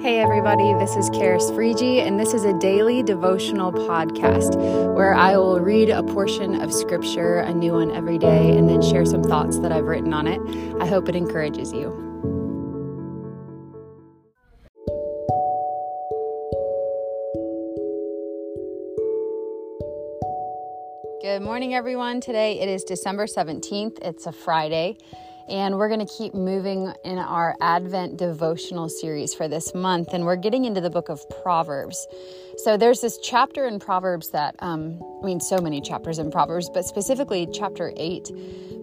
Hey, everybody, this is Karis Frigi, and this is a daily devotional podcast where I will read a portion of scripture, a new one every day, and then share some thoughts that I've written on it. I hope it encourages you. Good morning, everyone. Today it is December 17th, it's a Friday. And we're going to keep moving in our Advent devotional series for this month. And we're getting into the book of Proverbs. So there's this chapter in Proverbs that, um, I mean, so many chapters in Proverbs, but specifically chapter 8,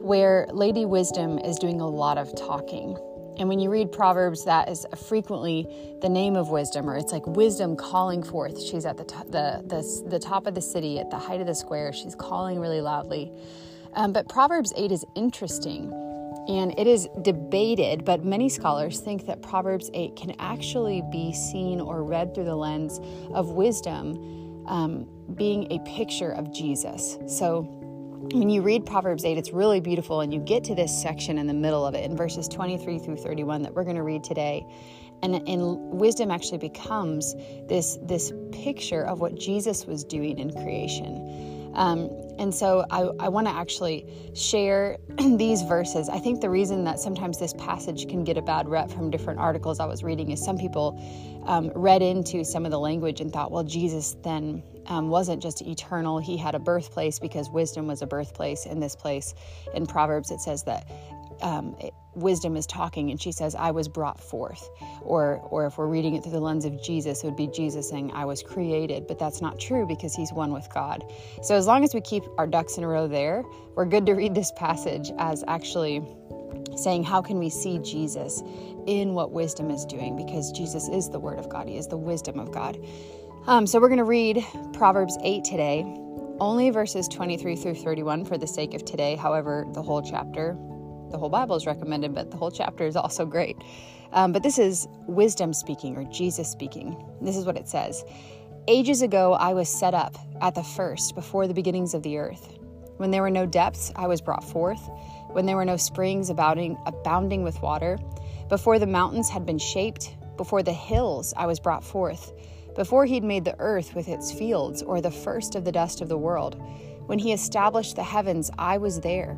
where Lady Wisdom is doing a lot of talking. And when you read Proverbs, that is frequently the name of wisdom, or it's like wisdom calling forth. She's at the, to- the, the, the top of the city, at the height of the square. She's calling really loudly. Um, but Proverbs 8 is interesting and it is debated, but many scholars think that Proverbs 8 can actually be seen or read through the lens of wisdom um, being a picture of Jesus. So when you read Proverbs 8, it's really beautiful, and you get to this section in the middle of it in verses 23 through 31 that we're going to read today. And, and wisdom actually becomes this, this picture of what Jesus was doing in creation. Um, and so I, I want to actually share these verses. I think the reason that sometimes this passage can get a bad rep from different articles I was reading is some people um, read into some of the language and thought, well, Jesus then um, wasn't just eternal. He had a birthplace because wisdom was a birthplace in this place. In Proverbs, it says that um, wisdom is talking and she says i was brought forth. Or or if we're reading it through the lens of jesus it would be jesus saying i was created but that's not true because he's one with god. So as long as we keep our ducks in a row there we're good to read this passage as actually saying how can we see jesus in what wisdom is doing? Because jesus is the word of god. He is the wisdom of god. Um, so we're going to read proverbs 8 today only verses 23 through 31 for the sake of today however the whole chapter the whole Bible is recommended, but the whole chapter is also great. Um, but this is wisdom speaking or Jesus speaking. This is what it says Ages ago, I was set up at the first, before the beginnings of the earth. When there were no depths, I was brought forth. When there were no springs abounding, abounding with water, before the mountains had been shaped, before the hills, I was brought forth. Before he'd made the earth with its fields, or the first of the dust of the world. When he established the heavens, I was there.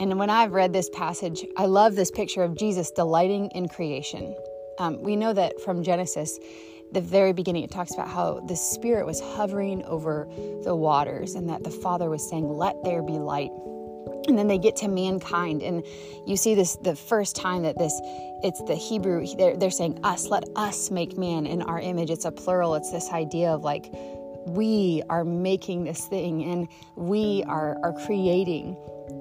And when I've read this passage, I love this picture of Jesus delighting in creation. Um, we know that from Genesis, the very beginning, it talks about how the Spirit was hovering over the waters and that the Father was saying, Let there be light. And then they get to mankind, and you see this the first time that this it's the Hebrew, they're, they're saying, Us, let us make man in our image. It's a plural, it's this idea of like, we are making this thing and we are, are creating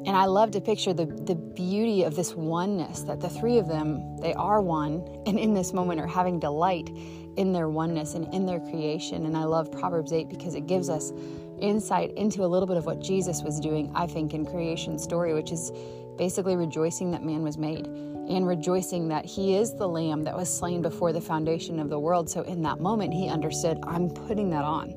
and I love to picture the, the beauty of this oneness that the three of them, they are one, and in this moment are having delight in their oneness and in their creation. And I love Proverbs 8 because it gives us insight into a little bit of what Jesus was doing, I think, in creation story, which is basically rejoicing that man was made and rejoicing that he is the lamb that was slain before the foundation of the world. So in that moment, he understood, I'm putting that on.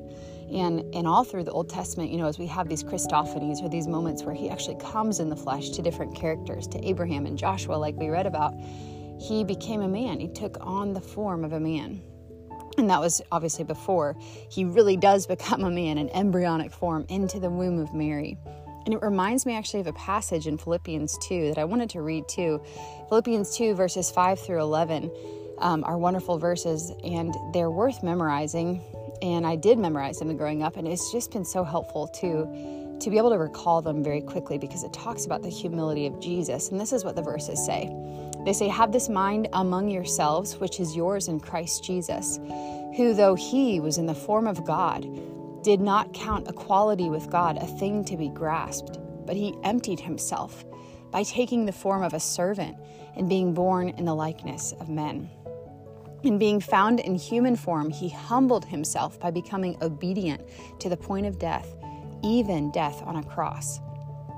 And, and all through the Old Testament, you know, as we have these Christophanies or these moments where he actually comes in the flesh to different characters, to Abraham and Joshua, like we read about, he became a man. He took on the form of a man. And that was obviously before he really does become a man in embryonic form into the womb of Mary. And it reminds me actually of a passage in Philippians 2 that I wanted to read too. Philippians 2, verses 5 through 11 um, are wonderful verses, and they're worth memorizing and I did memorize them growing up, and it's just been so helpful to to be able to recall them very quickly because it talks about the humility of Jesus. And this is what the verses say. They say, "Have this mind among yourselves, which is yours in Christ Jesus, who though he was in the form of God, did not count equality with God a thing to be grasped, but he emptied himself by taking the form of a servant and being born in the likeness of men." And being found in human form, he humbled himself by becoming obedient to the point of death, even death on a cross.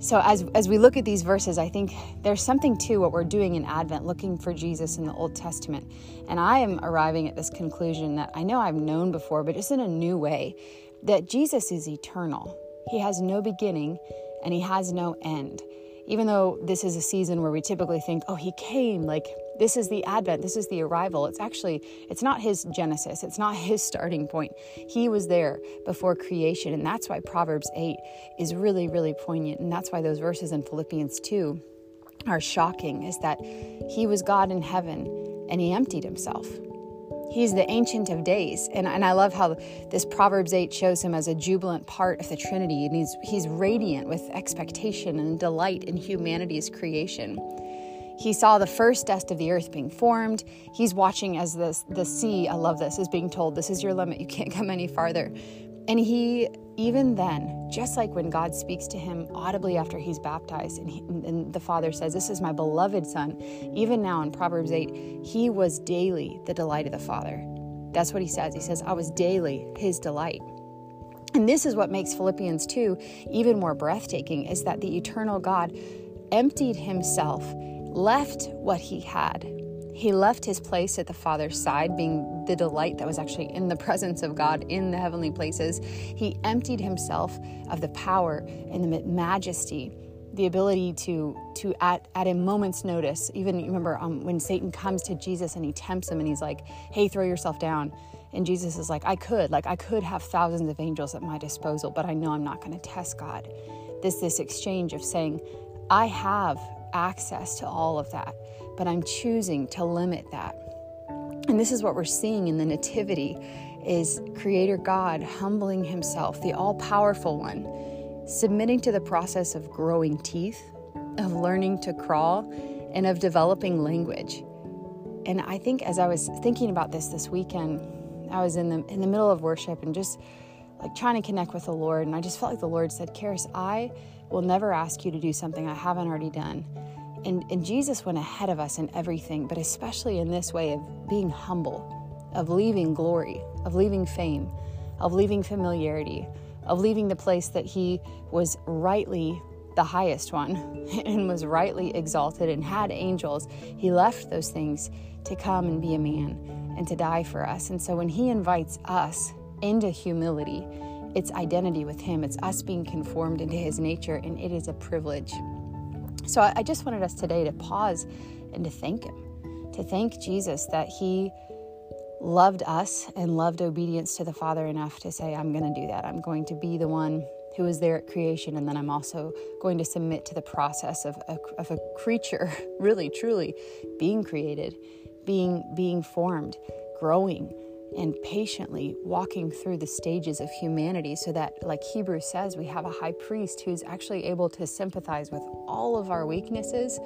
So as as we look at these verses, I think there's something to what we're doing in Advent, looking for Jesus in the Old Testament. And I am arriving at this conclusion that I know I've known before, but just in a new way, that Jesus is eternal. He has no beginning and he has no end even though this is a season where we typically think, oh, he came, like this is the advent, this is the arrival. It's actually, it's not his genesis, it's not his starting point. He was there before creation. And that's why Proverbs 8 is really, really poignant. And that's why those verses in Philippians 2 are shocking, is that he was God in heaven and he emptied himself. He's the Ancient of Days. And, and I love how this Proverbs 8 shows him as a jubilant part of the Trinity. And he's, he's radiant with expectation and delight in humanity's creation. He saw the first dust of the earth being formed. He's watching as this, the sea, I love this, is being told, This is your limit. You can't come any farther. And he, even then, just like when God speaks to him audibly after he's baptized, and, he, and, the Father says, This is my beloved Son, even now in Proverbs 8, he was daily the delight of the Father. That's what he says. He says, I was daily his delight. And this is what makes Philippians 2 even more breathtaking is that the eternal God emptied himself, left what he had, he left his place at the Father's side, being the delight that was actually in the presence of God in the heavenly places. He emptied himself of the power and the majesty the ability to to at, at a moment's notice even remember um, when satan comes to jesus and he tempts him and he's like hey throw yourself down. And jesus is like i could like i could have thousands of angels at my disposal but i know i'm not going to test god. This this exchange of saying i have access to all of that but I'm choosing to limit that. And this is what we're seeing in the nativity is creator God humbling himself, the all-powerful one, submitting to the process of growing teeth, of learning to crawl, and of developing language. And I think as I was thinking about this this weekend, I was in the in the middle of worship and just like trying to connect with the Lord, and I just felt like the Lord said, "Karis, I will never ask you to do something I haven't already done." And, and Jesus went ahead of us in everything, but especially in this way of being humble, of leaving glory, of leaving fame, of leaving familiarity, of leaving the place that he was rightly the highest one and was rightly exalted and had angels. He left those things to come and be a man and to die for us. And so when he invites us into humility, it's identity with him, it's us being conformed into his nature, and it is a privilege. So I just wanted us today to pause and to thank Him, to thank Jesus that He loved us and loved obedience to the Father enough to say, I'm going to do that. I'm going to be the one who is there at creation, and then I'm also going to submit to the process of a, of a creature, really, truly being created, being being formed, growing, and patiently walking through the stages of humanity so that, like Hebrews says, we have a high priest who's actually able to sympathize with all of our weaknesses,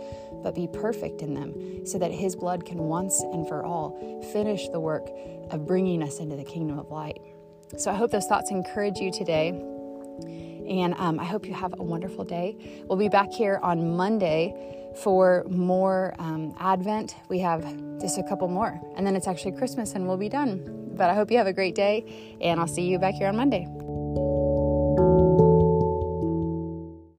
but be perfect in them so that his blood can once and for all finish the work of bringing us into the kingdom of light. So I hope those thoughts encourage you today. And um, I hope you have a wonderful day. We'll be back here on Monday for more um, Advent. We have just a couple more, and then it's actually Christmas and we'll be done. But I hope you have a great day, and I'll see you back here on Monday.